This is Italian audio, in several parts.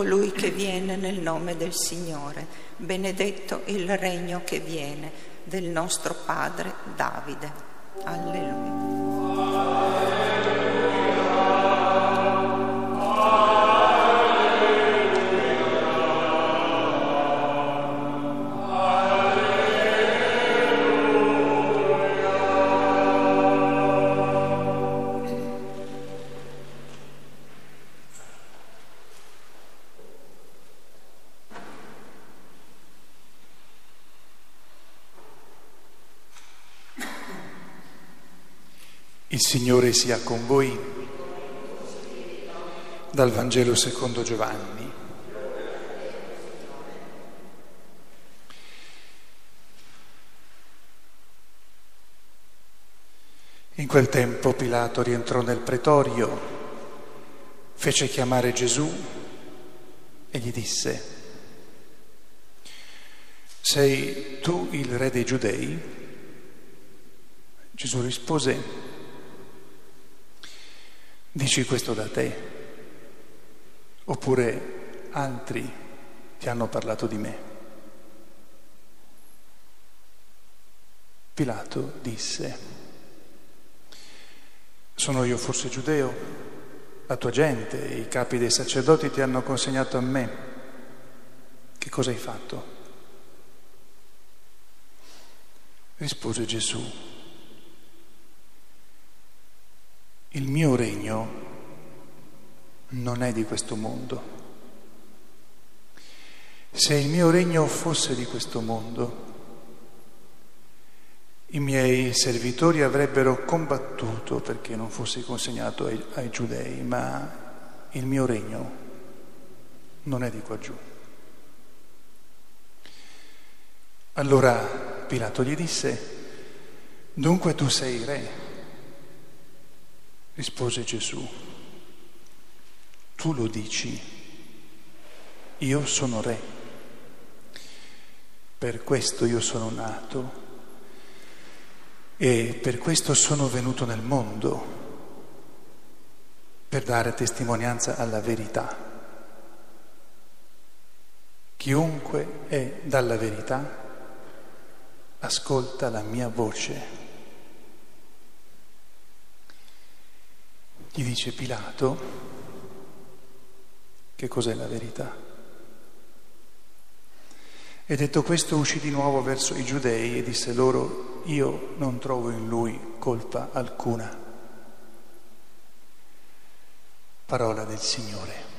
colui che viene nel nome del Signore, benedetto il regno che viene del nostro Padre Davide. Alleluia. Il Signore sia con voi. Dal Vangelo secondo Giovanni. In quel tempo Pilato rientrò nel pretorio, fece chiamare Gesù e gli disse, sei tu il re dei giudei? Gesù rispose, Dici questo da te? Oppure altri ti hanno parlato di me? Pilato disse, sono io forse giudeo? La tua gente, i capi dei sacerdoti ti hanno consegnato a me. Che cosa hai fatto? Rispose Gesù, Il mio regno non è di questo mondo. Se il mio regno fosse di questo mondo, i miei servitori avrebbero combattuto perché non fosse consegnato ai, ai giudei, ma il mio regno non è di qua giù. Allora Pilato gli disse, dunque tu sei re rispose Gesù, tu lo dici, io sono re, per questo io sono nato e per questo sono venuto nel mondo, per dare testimonianza alla verità. Chiunque è dalla verità ascolta la mia voce. Gli dice Pilato, che cos'è la verità? E detto questo uscì di nuovo verso i giudei e disse loro, io non trovo in lui colpa alcuna. Parola del Signore.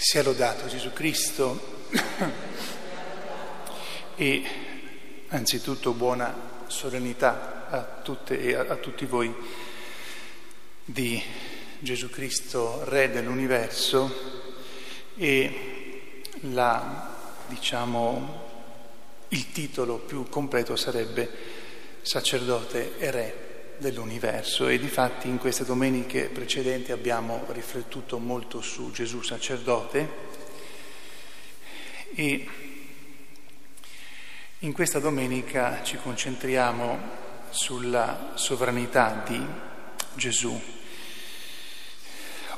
Sia lodato Gesù Cristo. E anzitutto buona serenità a tutte e a, tutti voi di Gesù Cristo, Re dell'universo. E la, diciamo, il titolo più completo sarebbe sacerdote e re dell'universo e difatti in queste domeniche precedenti abbiamo riflettuto molto su Gesù sacerdote e in questa domenica ci concentriamo sulla sovranità di Gesù.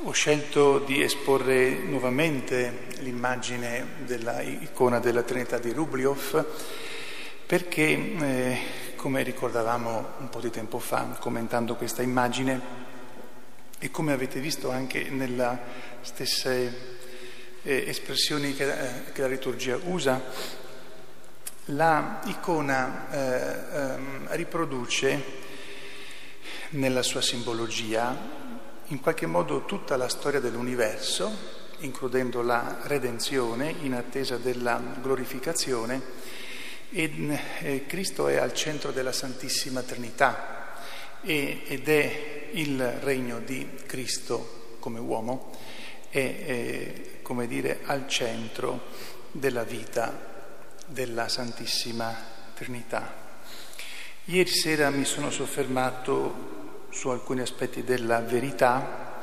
Ho scelto di esporre nuovamente l'immagine dell'icona della Trinità di Rubliov perché eh, come ricordavamo un po' di tempo fa commentando questa immagine e come avete visto anche nelle stesse eh, espressioni che, eh, che, la liturgia usa, la icona eh, ehm, riproduce nella sua simbologia in qualche modo tutta la storia dell'universo includendo la redenzione in attesa della glorificazione e eh, Cristo è al centro della Santissima Trinità e, ed è il regno di Cristo come uomo, è eh, come dire al centro della vita della Santissima Trinità. Ieri sera mi sono soffermato su alcuni aspetti della verità,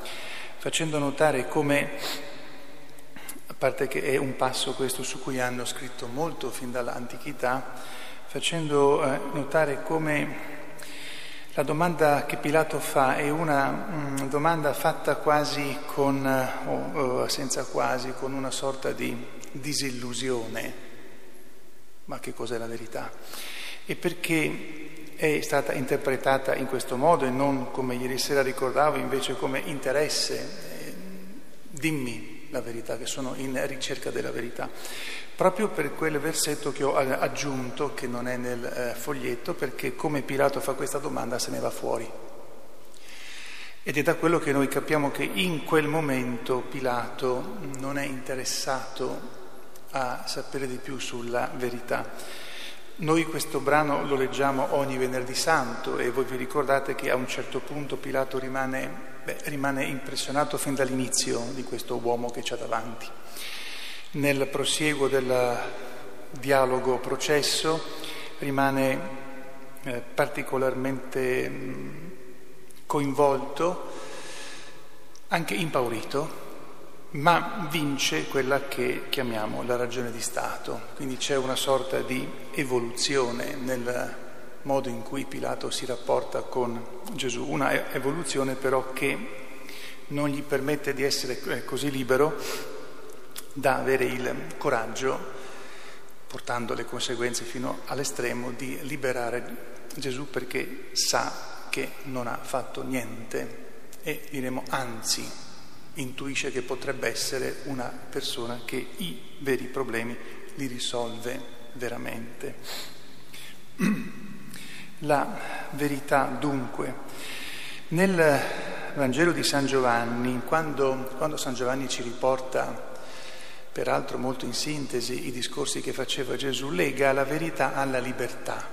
facendo notare come, parte che è un passo questo su cui hanno scritto molto fin dall'antichità, facendo eh, notare come la domanda che Pilato fa è una mm, domanda fatta quasi con, o oh, senza quasi, con una sorta di disillusione. Ma che cos'è la verità? E perché è stata interpretata in questo modo e non, come ieri sera ricordavo, invece come interesse? Eh, dimmi la verità, che sono in ricerca della verità proprio per quel versetto che ho aggiunto, che non è nel eh, foglietto, perché come Pilato fa questa domanda se ne va fuori. Ed è da quello che noi capiamo che in quel momento Pilato non è interessato a sapere di più sulla verità. Noi questo brano lo leggiamo ogni venerdì santo e voi vi ricordate che a un certo punto Pilato rimane, beh, rimane impressionato fin dall'inizio di questo uomo che c'ha davanti. Nel prosieguo del dialogo processo rimane eh, particolarmente mh, coinvolto, anche impaurito, ma vince quella che chiamiamo la ragione di Stato. Quindi c'è una sorta di evoluzione nel modo in cui Pilato si rapporta con Gesù, una evoluzione però che non gli permette di essere eh, così libero da avere il coraggio, portando le conseguenze fino all'estremo, di liberare Gesù perché sa che non ha fatto niente e diremo anzi intuisce che potrebbe essere una persona che i veri problemi li risolve veramente. La verità dunque. Nel Vangelo di San Giovanni, quando, quando San Giovanni ci riporta peraltro molto in sintesi i discorsi che faceva Gesù, lega la verità alla libertà,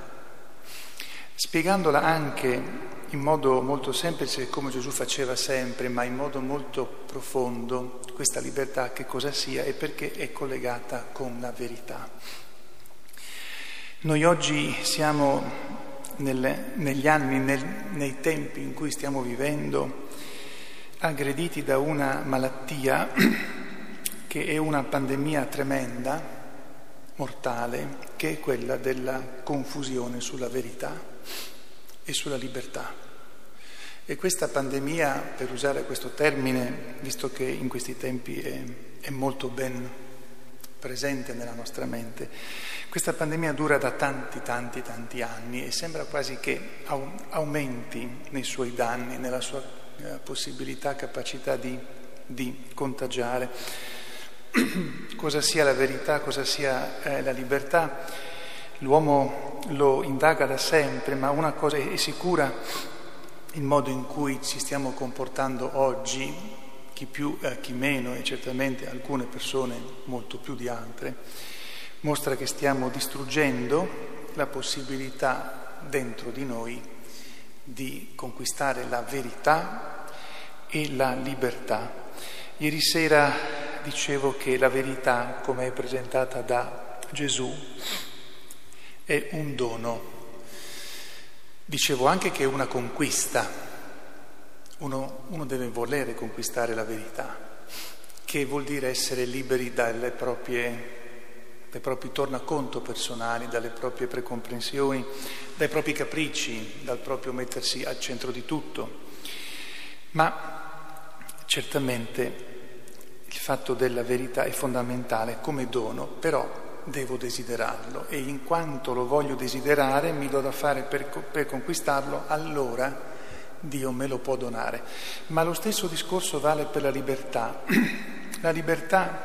spiegandola anche in modo molto semplice come Gesù faceva sempre, ma in modo molto profondo, questa libertà che cosa sia e perché è collegata con la verità. Noi oggi siamo nel, negli anni, nel, nei tempi in cui stiamo vivendo, aggrediti da una malattia che è una pandemia tremenda, mortale, che è quella della confusione sulla verità e sulla libertà. E questa pandemia, per usare questo termine, visto che in questi tempi è, è molto ben presente nella nostra mente, questa pandemia dura da tanti, tanti, tanti anni e sembra quasi che aumenti nei suoi danni, nella sua eh, possibilità, capacità di, di contagiare. cosa sia la verità, cosa sia eh, la libertà, l'uomo lo indaga da sempre, ma una cosa è sicura, il modo in cui ci stiamo comportando oggi, chi più, eh, chi meno e certamente alcune persone molto più di altre, mostra che stiamo distruggendo la possibilità dentro di noi di conquistare la verità e la libertà. Ieri sera dicevo che la verità, come è presentata da Gesù, è un dono. Dicevo anche che è una conquista. Uno, uno deve volere conquistare la verità, che vuol dire essere liberi dalle proprie dai propri tornaconto personali, dalle proprie precomprensioni, dai propri capricci, dal proprio mettersi al centro di tutto. Ma certamente il fatto della verità è fondamentale come dono, però devo desiderarlo e in quanto lo voglio desiderare, mi do da fare per, per conquistarlo, allora Dio me lo può donare. Ma lo stesso discorso vale per la libertà. La libertà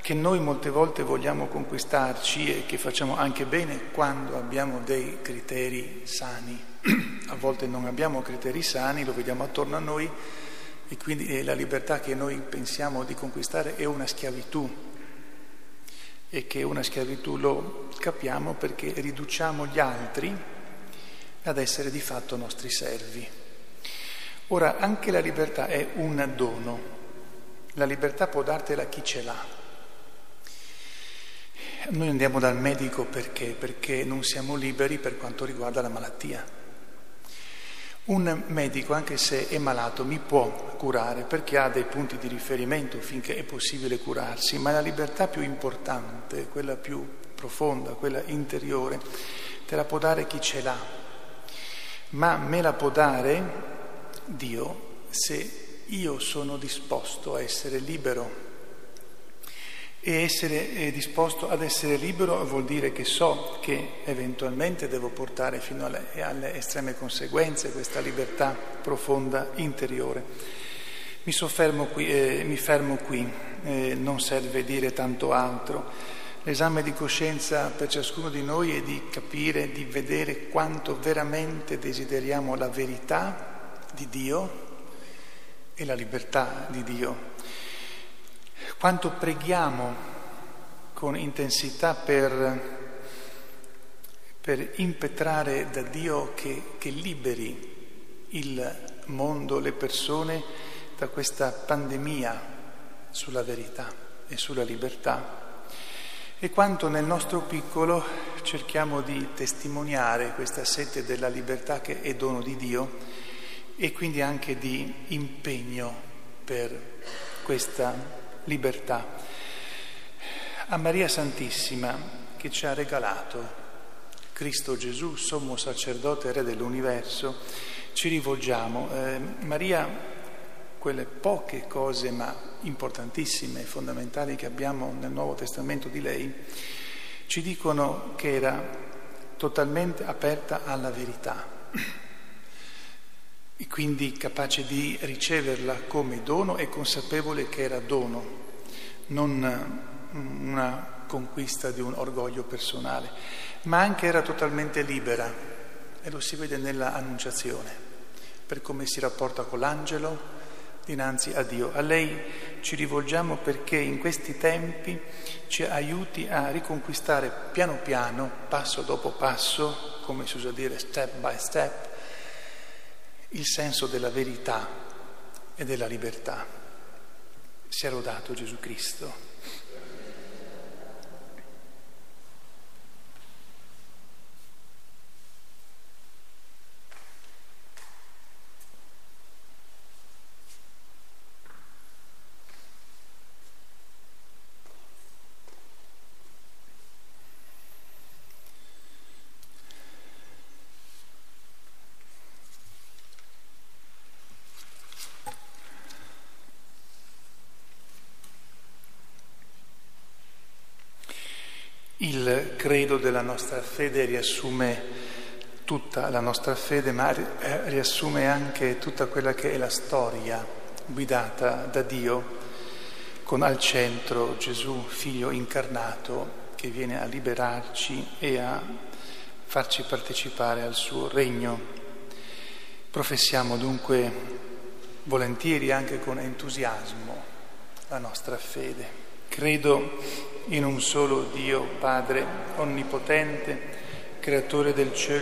che noi molte volte vogliamo conquistarci e che facciamo anche bene quando abbiamo dei criteri sani. A volte non abbiamo criteri sani, lo vediamo attorno a noi E quindi la libertà che noi pensiamo di conquistare è una schiavitù e che una schiavitù lo capiamo perché riduciamo gli altri ad essere di fatto nostri servi. Ora, anche la libertà è un dono. La libertà può dartela chi ce l'ha. Noi andiamo dal medico perché? Perché non siamo liberi per quanto riguarda la malattia. Un medico, anche se è malato, mi può curare perché ha dei punti di riferimento finché è possibile curarsi, ma la libertà più importante, quella più profonda, quella interiore, te la può dare chi ce l'ha, ma me la può dare Dio se io sono disposto a essere libero e essere eh, disposto ad essere libero vuol dire che so che eventualmente devo portare fino alle, alle estreme conseguenze questa libertà profonda interiore. Mi soffermo qui, eh, mi fermo qui, eh, non serve dire tanto altro. L'esame di coscienza per ciascuno di noi è di capire, di vedere quanto veramente desideriamo la verità di Dio e la libertà di Dio quanto preghiamo con intensità per, per impetrare da Dio che, che liberi il mondo, le persone da questa pandemia sulla verità e sulla libertà. E quanto nel nostro piccolo cerchiamo di testimoniare questa sete della libertà che è dono di Dio e quindi anche di impegno per questa libertà. A Maria Santissima che ci ha regalato Cristo Gesù, sommo sacerdote e re dell'universo, ci rivolgiamo. Eh, Maria, quelle poche cose ma importantissime e fondamentali che abbiamo nel Nuovo Testamento di lei, ci dicono che era totalmente aperta alla verità e quindi capace di riceverla come dono e consapevole che era dono, non una conquista di un orgoglio personale, ma anche era totalmente libera e lo si vede nella Annunciazione, per come si rapporta con l'angelo dinanzi a Dio. A lei ci rivolgiamo perché in questi tempi ci aiuti a riconquistare piano piano, passo dopo passo, come si usa dire step by step, il senso della verità e della libertà. Sia lodato Gesù Cristo. Il credo della nostra fede riassume tutta la nostra fede, ma eh, riassume anche tutta quella che è la storia guidata da Dio, con al centro Gesù, figlio incarnato, che viene a liberarci e a farci partecipare al suo regno. Professiamo dunque volentieri, anche con entusiasmo, la nostra fede. Credo in un solo Dio, Padre Onnipotente, Creatore del cielo